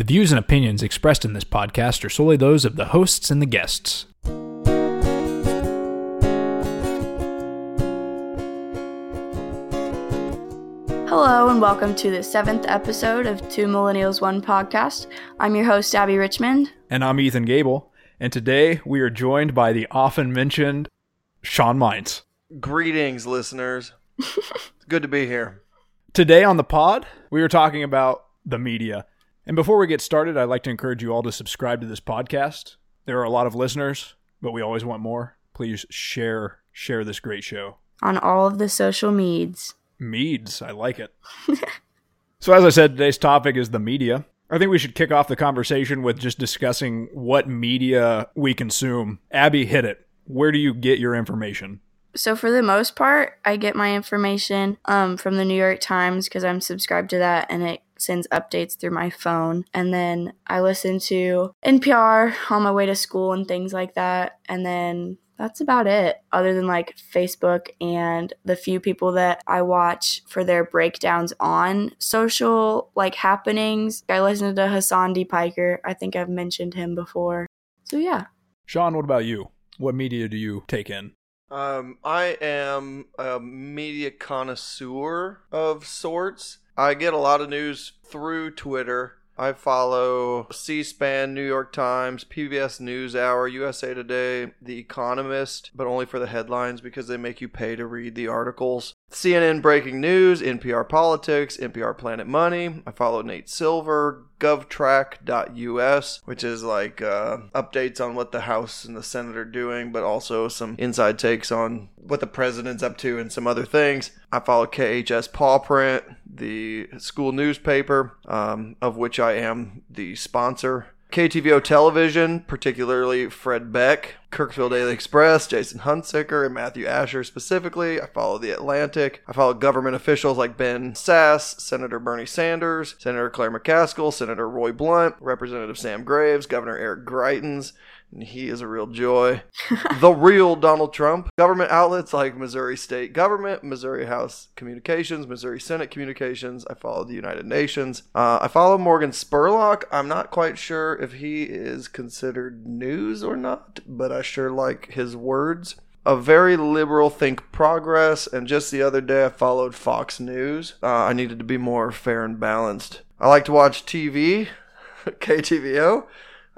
The views and opinions expressed in this podcast are solely those of the hosts and the guests. Hello, and welcome to the seventh episode of Two Millennials One podcast. I'm your host, Abby Richmond. And I'm Ethan Gable. And today we are joined by the often mentioned Sean Mines. Greetings, listeners. it's good to be here. Today on the pod, we are talking about the media. And before we get started, I'd like to encourage you all to subscribe to this podcast. There are a lot of listeners, but we always want more. Please share share this great show. On all of the social medias. Meads, I like it. so as I said, today's topic is the media. I think we should kick off the conversation with just discussing what media we consume. Abby, hit it. Where do you get your information? So for the most part, I get my information um, from the New York Times because I'm subscribed to that, and it sends updates through my phone. And then I listen to NPR on my way to school and things like that. And then that's about it, other than like Facebook and the few people that I watch for their breakdowns on social like happenings. I listen to Hasan D. Piker. I think I've mentioned him before. So yeah. Sean, what about you? What media do you take in? Um, I am a media connoisseur of sorts. I get a lot of news through Twitter. I follow C SPAN, New York Times, PBS NewsHour, USA Today, The Economist, but only for the headlines because they make you pay to read the articles. CNN Breaking News, NPR Politics, NPR Planet Money. I follow Nate Silver, govtrack.us, which is like uh, updates on what the House and the Senate are doing, but also some inside takes on what the president's up to and some other things. I follow KHS Paw Print, the school newspaper, um, of which I am the sponsor. KTVO Television, particularly Fred Beck, Kirksville Daily Express, Jason Hunsicker, and Matthew Asher specifically. I follow The Atlantic. I follow government officials like Ben Sasse, Senator Bernie Sanders, Senator Claire McCaskill, Senator Roy Blunt, Representative Sam Graves, Governor Eric Greitens, and he is a real joy. the real Donald Trump. Government outlets like Missouri State Government, Missouri House Communications, Missouri Senate Communications. I follow the United Nations. Uh, I follow Morgan Spurlock. I'm not quite sure if he is considered news or not, but I sure like his words. A very liberal think progress, and just the other day I followed Fox News. Uh, I needed to be more fair and balanced. I like to watch TV, KTVO.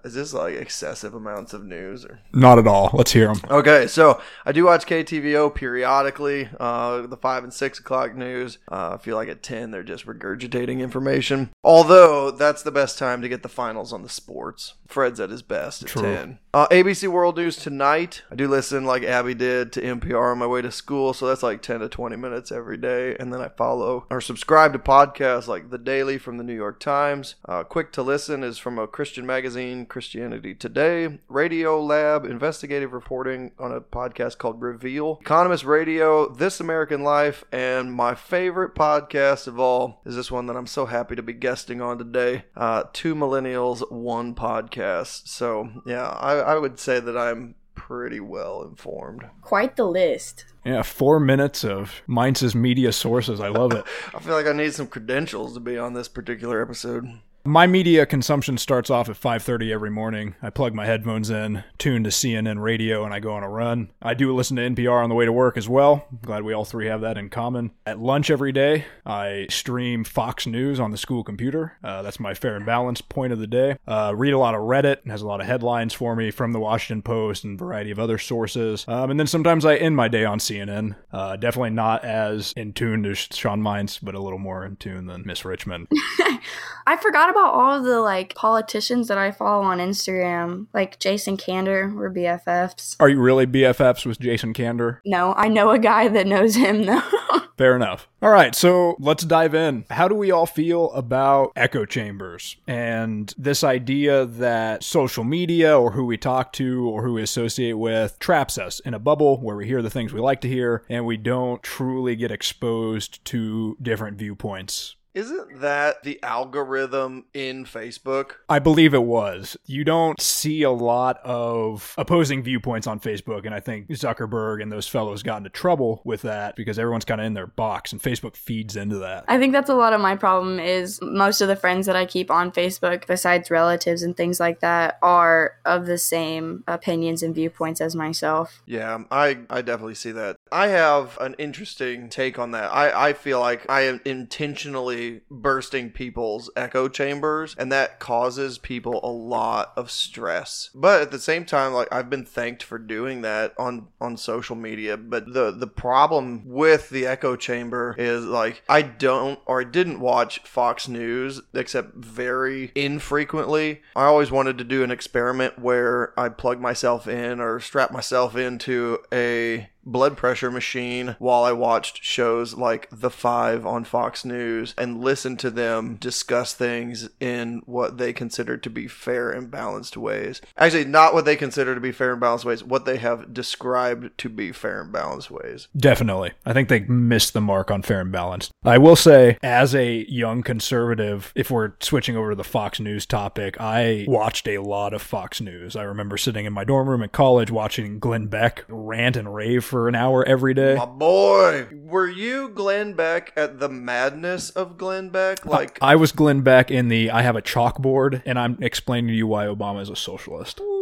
Is this like excessive amounts of news or? Not at all. Let's hear them. Okay, so I do watch KTVO periodically. Uh, the five and six o'clock news. Uh, I feel like at ten they're just regurgitating information. Although that's the best time to get the finals on the sports. Fred's at his best at True. ten. Uh, ABC World News tonight. I do listen like Abby did to NPR on my way to school, so that's like ten to twenty minutes every day. And then I follow or subscribe to podcasts like The Daily from the New York Times. Uh, Quick to Listen is from a Christian magazine. Christianity Today, Radio Lab, investigative reporting on a podcast called Reveal, Economist Radio, This American Life, and my favorite podcast of all is this one that I'm so happy to be guesting on today uh, Two Millennials, One Podcast. So, yeah, I, I would say that I'm pretty well informed. Quite the list. Yeah, four minutes of Mainz's media sources. I love it. I feel like I need some credentials to be on this particular episode. My media consumption starts off at 5:30 every morning. I plug my headphones in, tune to CNN radio, and I go on a run. I do listen to NPR on the way to work as well. glad we all three have that in common. At lunch every day, I stream Fox News on the school computer. Uh, that's my fair and balanced point of the day. Uh, read a lot of Reddit. It has a lot of headlines for me from the Washington Post and a variety of other sources. Um, and then sometimes I end my day on CNN. Uh, definitely not as in tune to Sean Mines, but a little more in tune than Miss Richmond. I forgot about all of the like politicians that I follow on Instagram, like Jason Kander. We're BFFs. Are you really BFFs with Jason Kander? No, I know a guy that knows him though. Fair enough. All right, so let's dive in. How do we all feel about echo chambers and this idea that social media or who we talk to or who we associate with traps us in a bubble where we hear the things we like to hear and we don't truly get exposed to different viewpoints? Isn't that the algorithm in Facebook? I believe it was. You don't see a lot of opposing viewpoints on Facebook, and I think Zuckerberg and those fellows got into trouble with that because everyone's kind of in their box, and Facebook feeds into that. I think that's a lot of my problem is most of the friends that I keep on Facebook, besides relatives and things like that, are of the same opinions and viewpoints as myself. Yeah, I, I definitely see that. I have an interesting take on that. I, I feel like I am intentionally bursting people's echo chambers, and that causes people a lot of stress. But at the same time, like I've been thanked for doing that on on social media. But the the problem with the echo chamber is like I don't or I didn't watch Fox News except very infrequently. I always wanted to do an experiment where I plug myself in or strap myself into a blood pressure machine while I watched shows like The Five on Fox News and listened to them discuss things in what they consider to be fair and balanced ways. Actually, not what they consider to be fair and balanced ways, what they have described to be fair and balanced ways. Definitely. I think they missed the mark on fair and balanced. I will say, as a young conservative, if we're switching over to the Fox News topic, I watched a lot of Fox News. I remember sitting in my dorm room at college watching Glenn Beck rant and rave for an hour every day. My boy, were you Glenn Beck at the madness of Glenn Beck? Like, I was Glenn Beck in the I have a chalkboard and I'm explaining to you why Obama is a socialist. Ooh,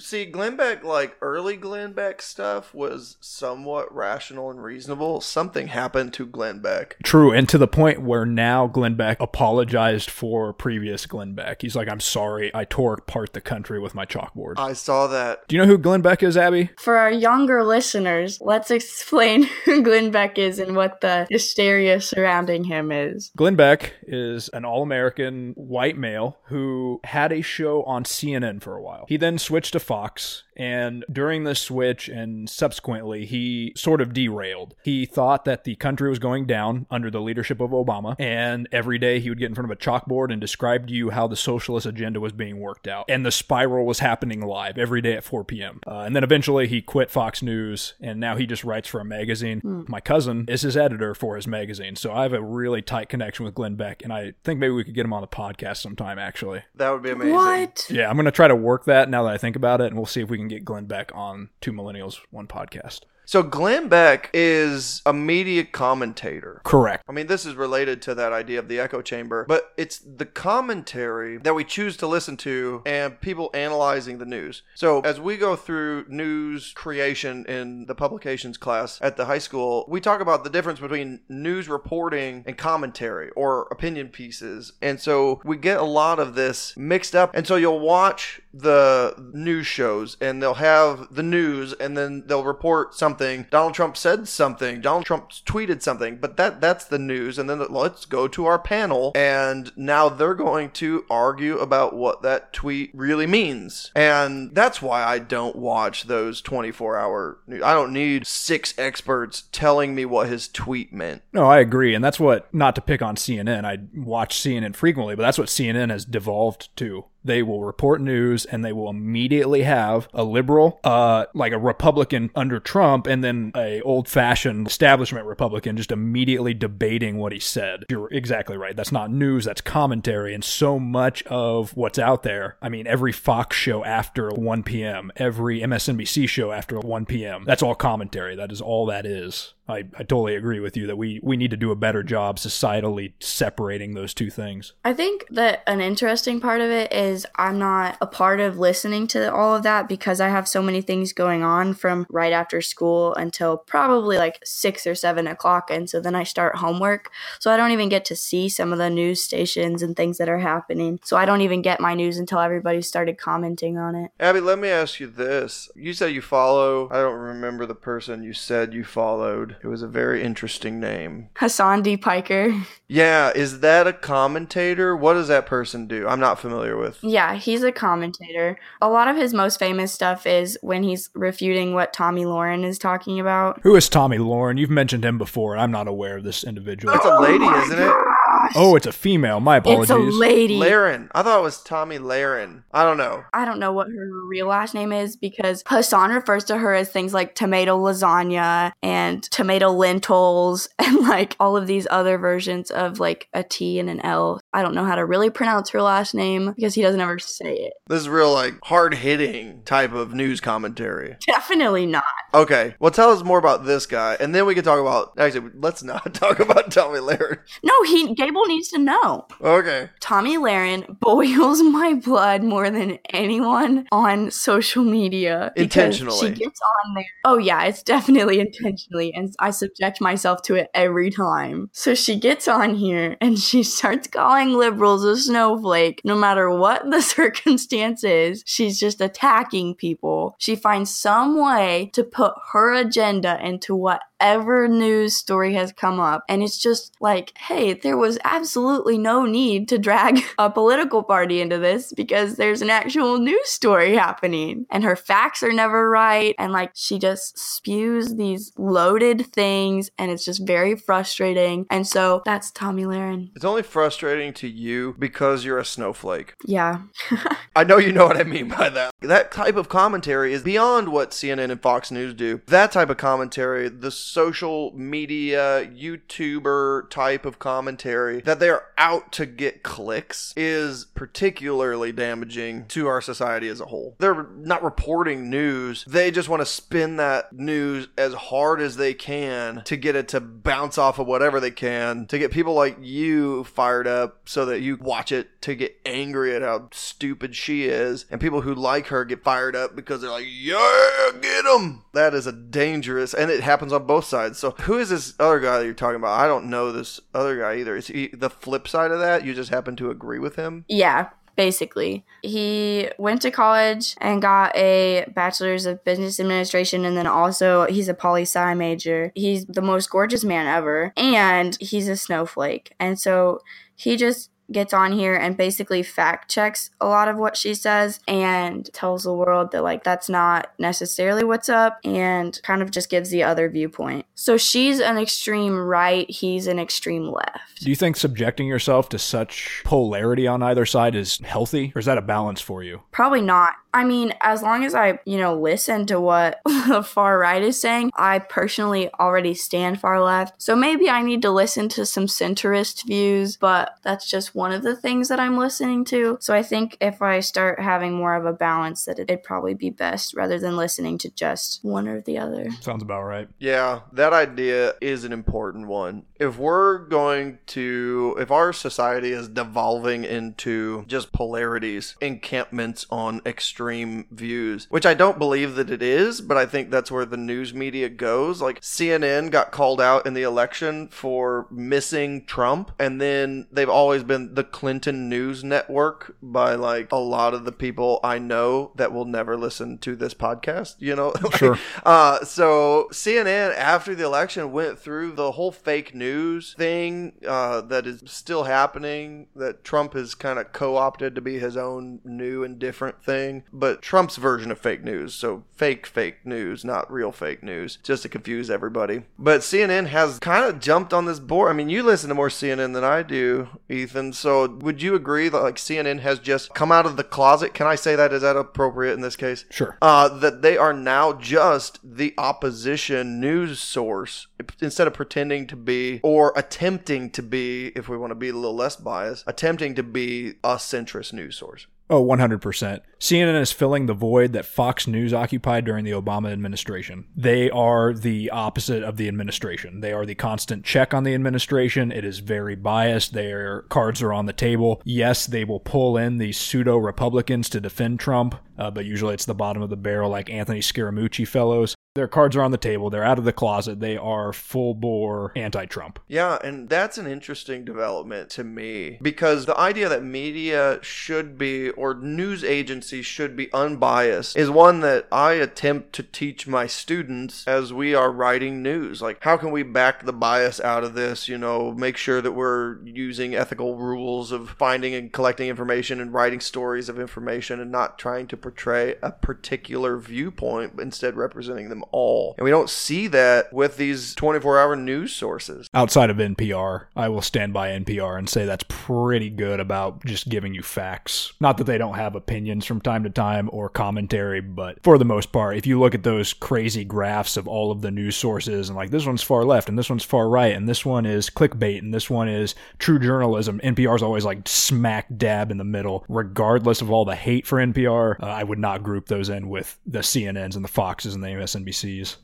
see, Glenn Beck, like early Glenn Beck stuff was somewhat rational and reasonable. Something happened to Glenn Beck. True, and to the point where now Glenn Beck apologized for previous Glenn Beck. He's like, I'm sorry, I tore apart the country with my chalkboard. I saw that. Do you know who Glenn Beck is, Abby? For our younger listeners, let's explain who Glenn Beck is and what the hysteria surrounding him is. Glenn Beck is an all American white male who had a show on CNN for a while. He then switched to Fox, and during the switch and subsequently, he sort of derailed. He thought that the country was going down under the leadership of Obama, and every day he would get in front of a chalkboard and describe to you how the socialist agenda was being worked out. And the spiral was happening live every day at 4 p.m. Uh, and then eventually he quit Fox News, and now he just writes for a magazine. My cousin is his editor for his magazine, so I have a really tight connection with Glenn Beck, and I think maybe we could get him on the podcast sometime, actually. That would be amazing. What? Yeah, I'm going to try to work that now that I think about it, and we'll see if we can get Glenn Beck on Two Millennials, One Podcast. So Glenn Beck is a media commentator. Correct. I mean, this is related to that idea of the echo chamber, but it's the commentary that we choose to listen to and people analyzing the news. So, as we go through news creation in the publications class at the high school, we talk about the difference between news reporting and commentary or opinion pieces. And so, we get a lot of this mixed up. And so, you'll watch the news shows and they'll have the news and then they'll report something Donald Trump said something. Donald Trump tweeted something. But that that's the news. And then let's go to our panel. And now they're going to argue about what that tweet really means. And that's why I don't watch those 24 hour news. I don't need six experts telling me what his tweet meant. No, I agree. And that's what, not to pick on CNN, I watch CNN frequently, but that's what CNN has devolved to. They will report news and they will immediately have a liberal, uh, like a Republican under Trump, and then a old fashioned establishment Republican just immediately debating what he said. You're exactly right. That's not news, that's commentary. And so much of what's out there, I mean, every Fox show after 1 p.m., every MSNBC show after 1 p.m., that's all commentary. That is all that is. I, I totally agree with you that we, we need to do a better job societally separating those two things. I think that an interesting part of it is I'm not a part of listening to all of that because I have so many things going on from right after school until probably like six or seven o'clock. And so then I start homework. So I don't even get to see some of the news stations and things that are happening. So I don't even get my news until everybody started commenting on it. Abby, let me ask you this. You said you follow, I don't remember the person you said you followed. It was a very interesting name. Hasan D. Piker. Yeah, is that a commentator? What does that person do? I'm not familiar with. Yeah, he's a commentator. A lot of his most famous stuff is when he's refuting what Tommy Lauren is talking about. Who is Tommy Lauren? You've mentioned him before, and I'm not aware of this individual. It's a lady, oh isn't it? Gosh. Oh, it's a female. My apologies. it's a lady. Lahren. I thought it was Tomi Lahren. I don't know. I don't know what her real last name is because Hasan refers to her as things like tomato lasagna and tomato lentils and like all of these other versions of like a T and an L. I don't know how to really pronounce her last name because he doesn't ever say it. This is real like hard hitting type of news commentary. Definitely not. Okay, well tell us more about this guy, and then we can talk about. Actually, let's not talk about Tomi Lahren. No, he Gable needs to know. Okay, Tomi Lahren boils my blood more than anyone on social media. Intentionally. She gets on there. Oh, yeah, it's definitely intentionally. And I subject myself to it every time. So she gets on here and she starts calling liberals a snowflake. No matter what the circumstance is, she's just attacking people. She finds some way to put her agenda into whatever news story has come up. And it's just like, hey, there was absolutely no need to drag a political party into this because there's an actual news story happening. And her facts are never right. And like, she just spews these loaded things and it's just very frustrating. And so that's Tomi Lahren. it's only frustrating to you because you're a snowflake. Yeah. I know you know what I mean by that. That type of commentary is beyond what CNN and Fox News do. That type of commentary, the social media, YouTuber type of commentary that they're out to get clicks, is particularly damaging to our society as a whole. They're not reporting news, they just want to spin that news as hard as they can to get it to bounce off of whatever they can, to get people like you fired up so that you watch it to get angry at how stupid she is, and people who like her get fired up because they're like, yeah, get them That is a dangerous, and it happens on both sides. So, who is this other guy that you're talking about? I don't know this other guy either. Is he the flip side of that? You just happen to agree with him? Yeah, basically. He went to college and got a bachelor's of business administration and then also he's a poli sci major. He's the most gorgeous man ever and he's a snowflake. And so he just gets on here and basically fact checks a lot of what she says and tells the world that like that's not necessarily what's up and kind of just gives the other viewpoint. So she's an extreme right, he's an extreme left. Do you think subjecting yourself to such polarity on either side is healthy, or is that a balance for you? Probably not. I mean, as long as I, you know, listen to what the far right is saying, I personally already stand far left. So maybe I need to listen to some centrist views, but that's just one of the things that I'm listening to. So I think if I start having more of a balance, that it'd probably be best rather than listening to just one or the other. Sounds about right. Yeah, that idea is an important one. If we're going to, if our society is devolving into just polarities, encampments on extreme views, which I don't believe that it is, but I think that's where the news media goes. Like CNN got called out in the election for missing Trump, and then they've always been the Clinton News Network by like a lot of the people I know that will never listen to this podcast, you know? Like, Sure. uh, so CNN after the election went through the whole fake news thing uh, that is still happening. That Trump has kind of co-opted to be his own new and different thing, but Trump's version of fake news. So fake fake news, not real fake news, just to confuse everybody. But CNN has kind of jumped on this board. I mean, you listen to more CNN than I do, Ethan. So would you agree that like CNN has just come out of the closet? Can I say that? Is that appropriate in this case? Sure. uh, that they are now just the opposition news source instead of pretending to be or attempting to be, if we want to be a little less biased, attempting to be a centrist news source. Oh, 100%. CNN is filling the void that Fox News occupied during the Obama administration. They are the opposite of the administration. They are the constant check on the administration. It is very biased. Their cards are on the table. Yes, they will pull in these pseudo Republicans to defend Trump, uh, but usually it's the bottom of the barrel, like Anthony Scaramucci fellows. Their cards are on the table. They're out of the closet. They are full bore anti Trump. Yeah, and that's an interesting development to me because the idea that media should be or news agencies should be unbiased is one that I attempt to teach my students as we are writing news. Like, how can we back the bias out of this? You know, make sure that we're using ethical rules of finding and collecting information and writing stories of information and not trying to portray a particular viewpoint, but instead representing the them all. And we don't see that with these 24 hour news sources. Outside of NPR, I will stand by NPR and say that's pretty good about just giving you facts. Not that they don't have opinions from time to time or commentary, but for the most part, if you look at those crazy graphs of all of the news sources and like this one's far left and this one's far right and this one is clickbait and this one is true journalism, NPR's always like smack dab in the middle. Regardless of all the hate for NPR, uh, I would not group those in with the CNNs and the Foxes and the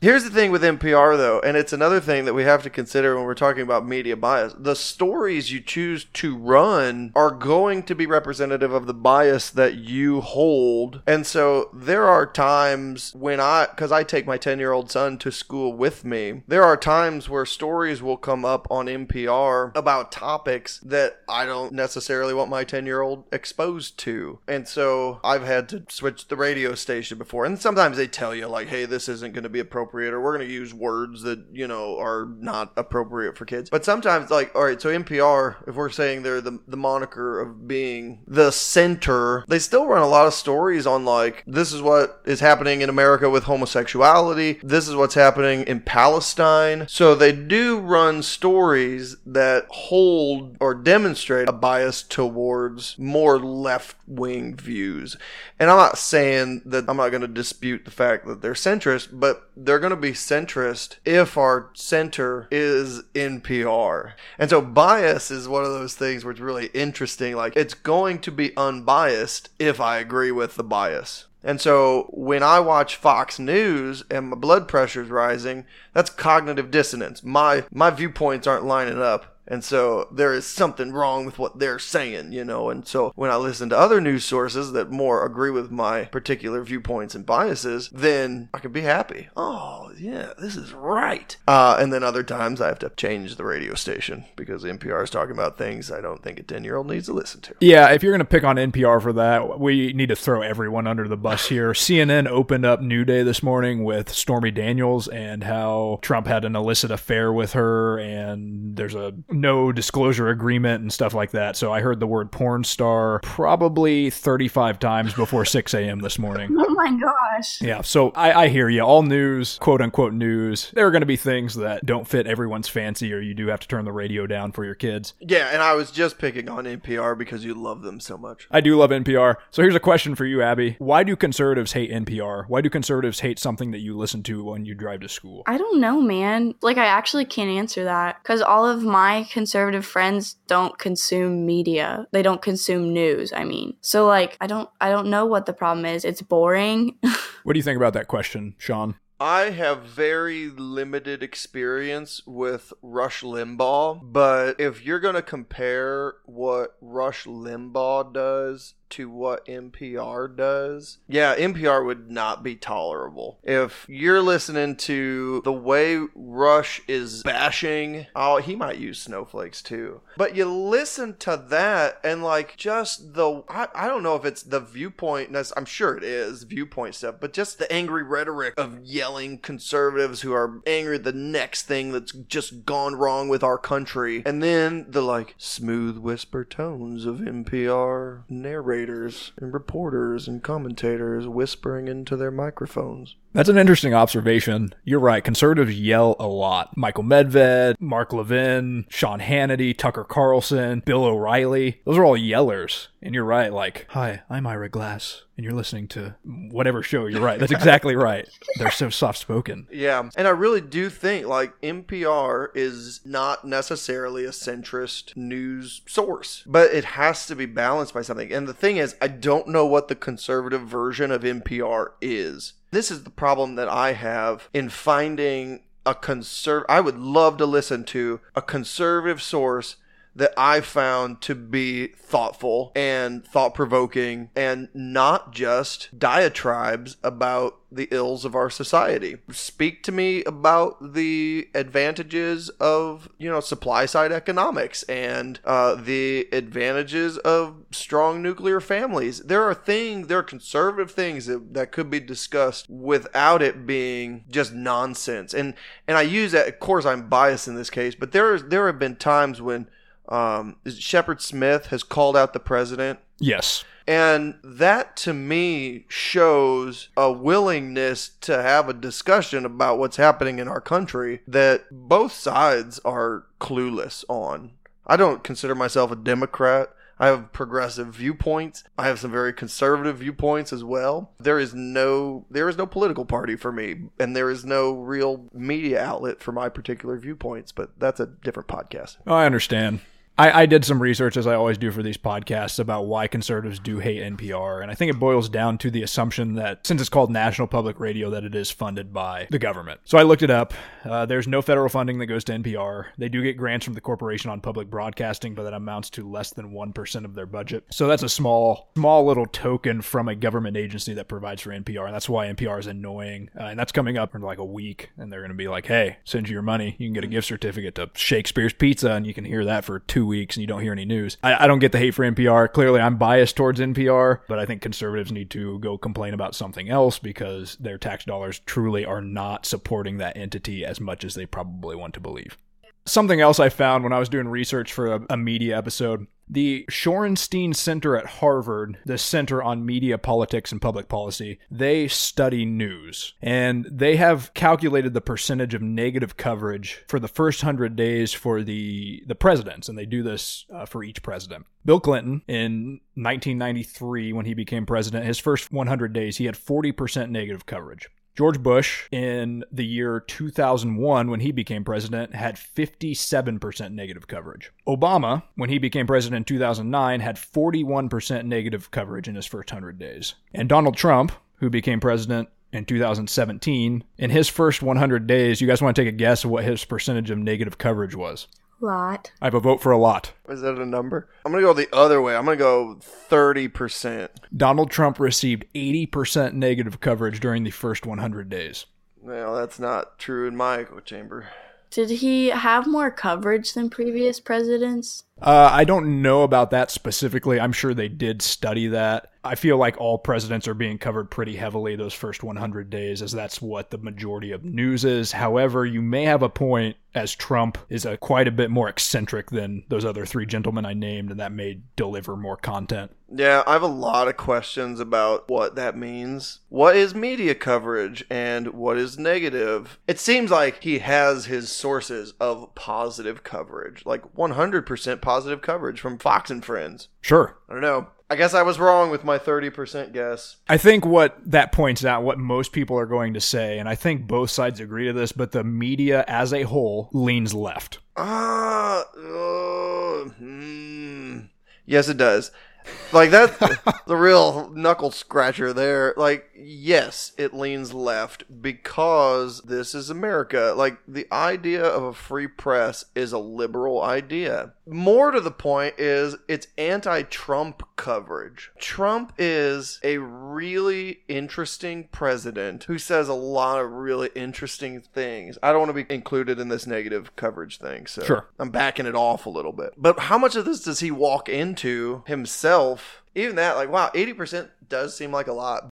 Here's the thing with NPR, though, and it's another thing that we have to consider when we're talking about media bias. The stories you choose to run are going to be representative of the bias that you hold. And so there are times when I, because I take my 10 year old son to school with me, there are times where stories will come up on NPR about topics that I don't necessarily want my 10 year old exposed to. And so I've had to switch the radio station before. And sometimes they tell you, like, hey, this isn't going to be appropriate, or we're going to use words that, you know, are not appropriate for kids. But sometimes, like, all right, so NPR, if we're saying they're the, the moniker of being the center, they still run a lot of stories on, like, this is what is happening in America with homosexuality, this is what's happening in Palestine. So they do run stories that hold or demonstrate a bias towards more left wing views. And I'm not saying that I'm not going to dispute the fact that they're centrist, but they're going to be centrist if our center is NPR. And so bias is one of those things where it's really interesting. Like it's going to be unbiased if I agree with the bias. And so when I watch Fox News and my blood pressure's rising, that's cognitive dissonance. My my viewpoints aren't lining up and so there is something wrong with what they're saying, you know. And so when I listen to other news sources that more agree with my particular viewpoints and biases, then I can be happy. Oh, yeah, this is right. Uh, and then other times I have to change the radio station because NPR is talking about things I don't think a 10 year old needs to listen to. Yeah, if you're going to pick on NPR for that, we need to throw everyone under the bus here. CNN opened up New Day this morning with Stormy Daniels and how Trump had an illicit affair with her, and there's a no disclosure agreement and stuff like that. So I heard the word porn star probably 35 times before 6 a.m. this morning. Oh my gosh. Yeah, so I, I hear you. All news, quote unquote news, there are going to be things that don't fit everyone's fancy, or you do have to turn the radio down for your kids. Yeah, and I was just picking on NPR because you love them so much. I do love NPR. So here's a question for you, Abby. Why do conservatives hate NPR? Why do conservatives hate something that you listen to when you drive to school? I don't know, man. Like, I actually can't answer that because all of my conservative friends don't consume media. They don't consume news, I mean. So, like, I don't, I don't know what the problem is. It's boring. What do you think about that question, Sean? I have very limited experience with Rush Limbaugh, but if you're going to compare what Rush Limbaugh does to what NPR does, yeah, NPR would not be tolerable. If you're listening to the way Rush is bashing, oh, he might use snowflakes too. But you listen to that and like just the, I, I don't know if it's the viewpoint, I'm sure it is viewpoint stuff, but just the angry rhetoric of yelling conservatives who are angry at the next thing that's just gone wrong with our country. And then the like smooth whisper tones of NPR narrators and reporters and commentators whispering into their microphones. That's an interesting observation. You're right. Conservatives yell a lot. Michael Medved, Mark Levin, Sean Hannity, Tucker Carlson, Bill O'Reilly. Those are all yellers. And you're right. Like, hi, I'm Ira Glass, and you're listening to whatever show. You're right. That's exactly right. They're so soft spoken. Yeah. And I really do think like NPR is not necessarily a centrist news source, but it has to be balanced by something. And the thing is, I don't know what the conservative version of NPR is. This is the problem that I have in finding a conserv I would love to listen to a conservative source that I found to be thoughtful and thought provoking and not just diatribes about the ills of our society. Speak to me about the advantages of, you know, supply side economics and uh, the advantages of strong nuclear families. There are things, there are conservative things that, that could be discussed without it being just nonsense. And and I use that, of course, I'm biased in this case, but there there have been times when Um, Shepard Smith has called out the president. Yes. And that to me shows a willingness to have a discussion about what's happening in our country that both sides are clueless on. I don't consider myself a Democrat. I have progressive viewpoints. I have some very conservative viewpoints as well. There is no there is no political party for me and there is no real media outlet for my particular viewpoints, but that's a different podcast. Oh, I understand. I, I did some research, as I always do for these podcasts, about why conservatives do hate NPR. And I think it boils down to the assumption that since it's called National Public Radio, that it is funded by the government. So I looked it up. Uh, there's no federal funding that goes to NPR. They do get grants from the Corporation on Public Broadcasting, but that amounts to less than 1% of their budget. So that's a small, small little token from a government agency that provides for NPR. And that's why NPR is annoying. Uh, and that's coming up in like a week. And they're going to be like, hey, send you your money. You can get a gift certificate to Shakespeare's Pizza, and you can hear that for two weeks and you don't hear any news. I, I don't get the hate for NPR. Clearly, I'm biased towards NPR, but I think conservatives need to go complain about something else because their tax dollars truly are not supporting that entity as much as they probably want to believe. Something else I found when I was doing research for a, a, media episode the Shorenstein Center at Harvard, the Center on Media Politics and Public Policy, they study news. And they have calculated the percentage of negative coverage for the first 100 days for the, the presidents. And they do this uh, for each president. Bill Clinton, in 1993, when he became president, his first 100 days, he had 40% negative coverage. George Bush, in the year 2001, when he became president, had 57% negative coverage. Obama, when he became president in 2009, had 41% negative coverage in his first 100 days. And Donald Trump, who became president in 2017, in his first 100 days, you guys want to take a guess of what his percentage of negative coverage was? Lot. I have a vote for a lot. Is that a number? I'm going to go the other way. I'm going to go 30%. Donald Trump received 80% negative coverage during the first 100 days. Well, that's not true in my echo chamber. Did he have more coverage than previous presidents? Uh, I don't know about that specifically. I'm sure they did study that. I feel like all presidents are being covered pretty heavily those first 100 days, as that's what the majority of news is. However, you may have a point, as Trump is a, quite a bit more eccentric than those other three gentlemen I named, and that may deliver more content. Yeah, I have a lot of questions about what that means. What is media coverage and what is negative? It seems like he has his sources of positive coverage, like 100% positive coverage from Fox and Friends. Sure. I don't know. I guess I was wrong with my 30% guess. I think what that points out, what most people are going to say, and I think both sides agree to this, but the media as a whole leans left. Ah, uh, hmm. Yes, it does. Like that, the real knuckle scratcher there. Like, yes, it leans left because this is America. Like, the idea of a free press is a liberal idea. More to the point is it's anti Trump coverage. Trump is a really interesting president who says a lot of really interesting things. I don't want to be included in this negative coverage thing, so sure. I'm backing it off a little bit. But how much of this does he walk into himself? Even that, like, wow, 80% does seem like a lot.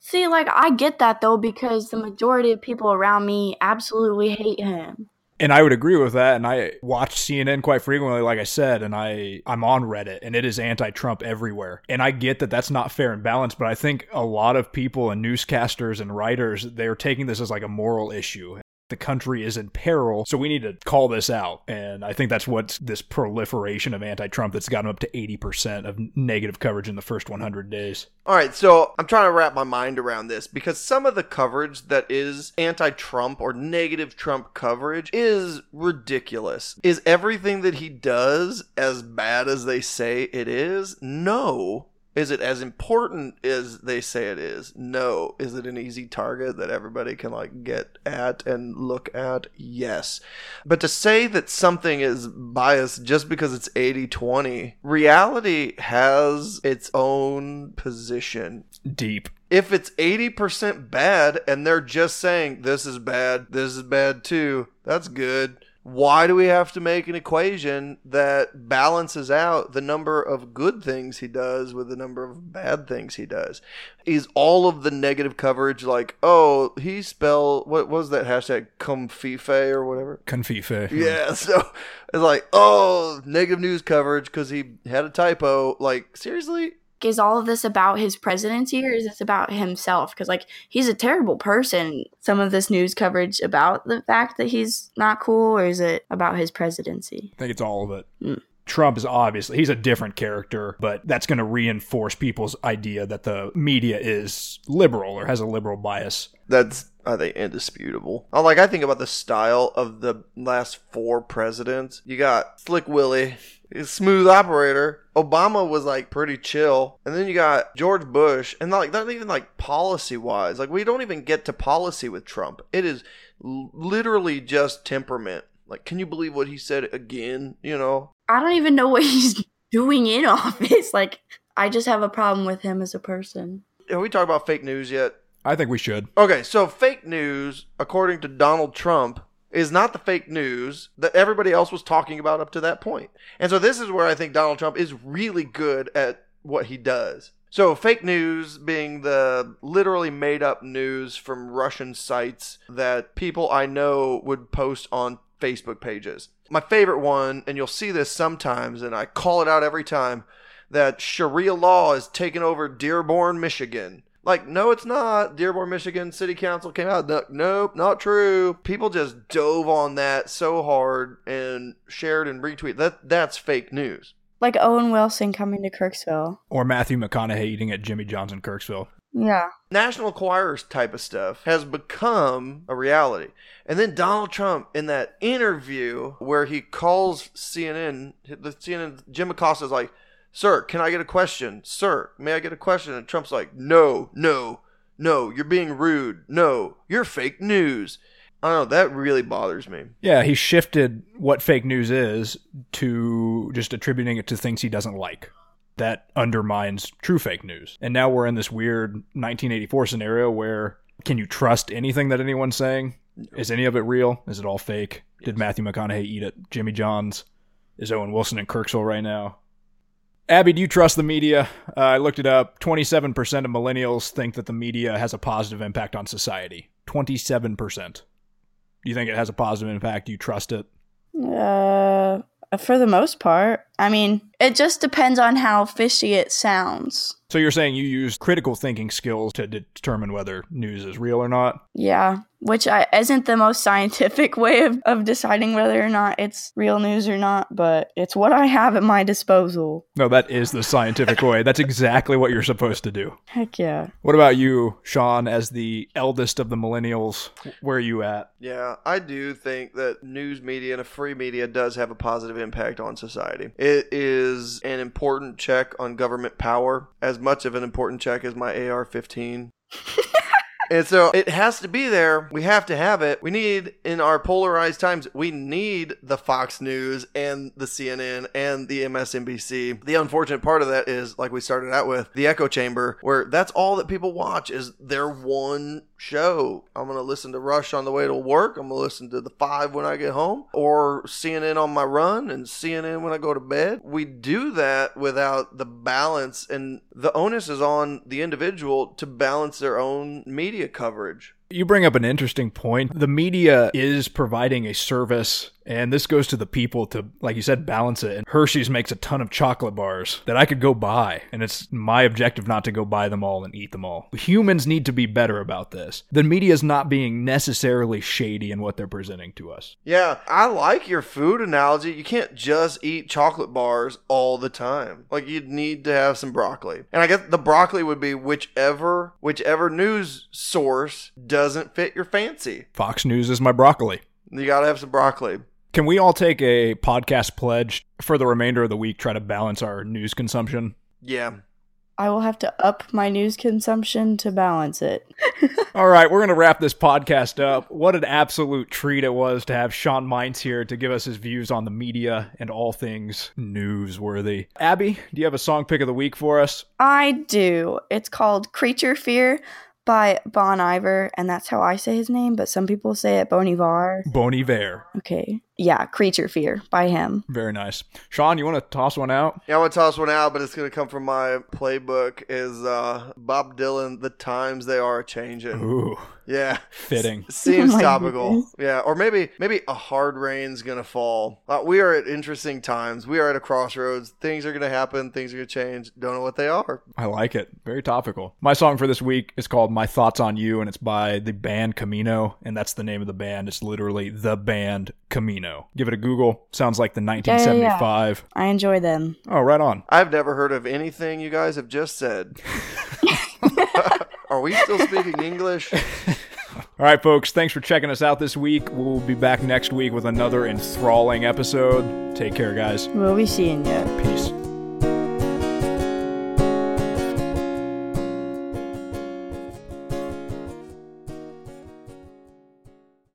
See, like, I get that though, because the majority of people around me absolutely hate him. And I would agree with that. And I watch CNN quite frequently, like I said, and I I'm on Reddit, and it is anti-Trump everywhere. And I get that that's not fair and balanced, but I think a lot of people and newscasters and writers they're taking this as like a moral issue the country is in peril, so we need to call this out. And I think that's what this proliferation of anti Trump that's gotten up to 80% of negative coverage in the first 100 days. All right, so I'm trying to wrap my mind around this because some of the coverage that is anti Trump or negative Trump coverage is ridiculous. Is everything that he does as bad as they say it is? No. Is it as important as they say it is? No. Is it an easy target that everybody can like get at and look at? Yes. But to say that something is biased just because it's 80-20, reality has its own position. Deep. If it's 80% bad and they're just saying this is bad, this is bad too, that's good why do we have to make an equation that balances out the number of good things he does with the number of bad things he does? Is all of the negative coverage like, oh, he spelled what was that hashtag comfife or whatever? Confife. Yeah, so it's like, oh, negative news coverage because he had a typo. Like, seriously? Is all of this about his presidency or is this about himself? Because like he's a terrible person. Some of this news coverage about the fact that he's not cool, or is it about his presidency? I think it's all of it. Mm. Trump is obviously he's a different character, but that's going to reinforce people's idea that the media is liberal or has a liberal bias. That's I think indisputable. Like I think about the style of the last four presidents. You got Slick Willie, smooth operator. Obama was like pretty chill, and then you got George Bush, and like not even like policy wise. Like we don't even get to policy with Trump. It is literally just temperament. Like, can you believe what he said again? You know, I don't even know what he's doing in office. Like, I just have a problem with him as a person. Have we talked about fake news yet? I think we should. Okay, so fake news, according to Donald Trump, is not the fake news that everybody else was talking about up to that point. And so this is where I think Donald Trump is really good at what he does. So fake news being the literally made up news from Russian sites that people I know would post on Facebook pages. My favorite one, and you'll see this sometimes, and I call it out every time, that Sharia law is taking over Dearborn, Michigan. Like, no, it's not. Dearborn, Michigan City Council came out. No, nope, not true. People just dove on that so hard and shared and retweeted. That that's fake news. Like Owen Wilson coming to Kirksville. Or Matthew McConaughey eating at Jimmy John's in Kirksville. Yeah. National Enquirer's type of stuff has become a reality. And then Donald Trump in that interview where he calls CNN, the CNN, Jim Acosta's like, Sir, can I get a question? Sir, may I get a question? And Trump's like, No, no, no, you're being rude. No, you're fake news. I don't know. That really bothers me. Yeah, he shifted what fake news is to just attributing it to things he doesn't like. That undermines true fake news. And now we're in this weird 1984 scenario where can you trust anything that anyone's saying? Is any of it real? Is it all fake? Did Matthew McConaughey eat at Jimmy John's? Is Owen Wilson in Kirksville right now? Abby, do you trust the media? Uh, I looked it up. 27% of millennials think that the media has a positive impact on society. 27%. Do you think it has a positive impact? Do you trust it? Uh, for the most part. I mean, it just depends on how fishy it sounds. So you're saying you use critical thinking skills to determine whether news is real or not? Yeah, which I, isn't the most scientific way of, of deciding whether or not it's real news or not, but it's what I have at my disposal. No, that is the scientific way. That's exactly what you're supposed to do. Heck yeah. What about you, Sean, as the eldest of the millennials? Where are you at? Yeah, I do think that news media and a free media does have a positive impact on society. It is an important check on government power, as much of an important check as my AR 15. And so it has to be there. We have to have it. We need, in our polarized times, we need the Fox News and the CNN and the MSNBC. The unfortunate part of that is, like we started out with, the echo chamber, where that's all that people watch is their one show. I'm going to listen to Rush on the way to work. I'm going to listen to the five when I get home, or CNN on my run and CNN when I go to bed. We do that without the balance, and the onus is on the individual to balance their own media coverage. You bring up an interesting point. The media is providing a service and this goes to the people to, like you said, balance it. And Hershey's makes a ton of chocolate bars that I could go buy. And it's my objective not to go buy them all and eat them all. Humans need to be better about this. The media is not being necessarily shady in what they're presenting to us. Yeah, I like your food analogy. You can't just eat chocolate bars all the time. Like you'd need to have some broccoli. And I guess the broccoli would be whichever whichever news source doesn't fit your fancy. Fox News is my broccoli. You got to have some broccoli. Can we all take a podcast pledge for the remainder of the week, try to balance our news consumption? Yeah. I will have to up my news consumption to balance it. all right, we're going to wrap this podcast up. What an absolute treat it was to have Sean Mintz here to give us his views on the media and all things newsworthy. Abby, do you have a song pick of the week for us? I do. It's called Creature Fear by Bon Iver, and that's how I say his name, but some people say it Bon Iver. Bon Iver. Okay. Yeah, Creature Fear by him. Very nice. Sean, you want to toss one out? Yeah, I'm gonna toss one out, but it's gonna come from my playbook. Is uh, Bob Dylan? The times they are changing. Ooh, Yeah, fitting. seems Oh topical. goodness. Yeah, or maybe maybe a hard rain's gonna fall. Uh, we are at interesting times. We are at a crossroads. Things are gonna happen. Things are gonna change. Don't know what they are. I like it. Very topical. My song for this week is called My Thoughts on You, and it's by the band Camino, and that's the name of the band. It's literally the band Camino. Give it a Google. Sounds like the yeah, yeah. 1975. I enjoy them. Oh, right on. I've never heard of anything you guys have just said. are we still speaking English? All right, folks, thanks for checking us out this week. We'll be back next week with another enthralling episode. Take care, guys. We'll be seeing you. Peace.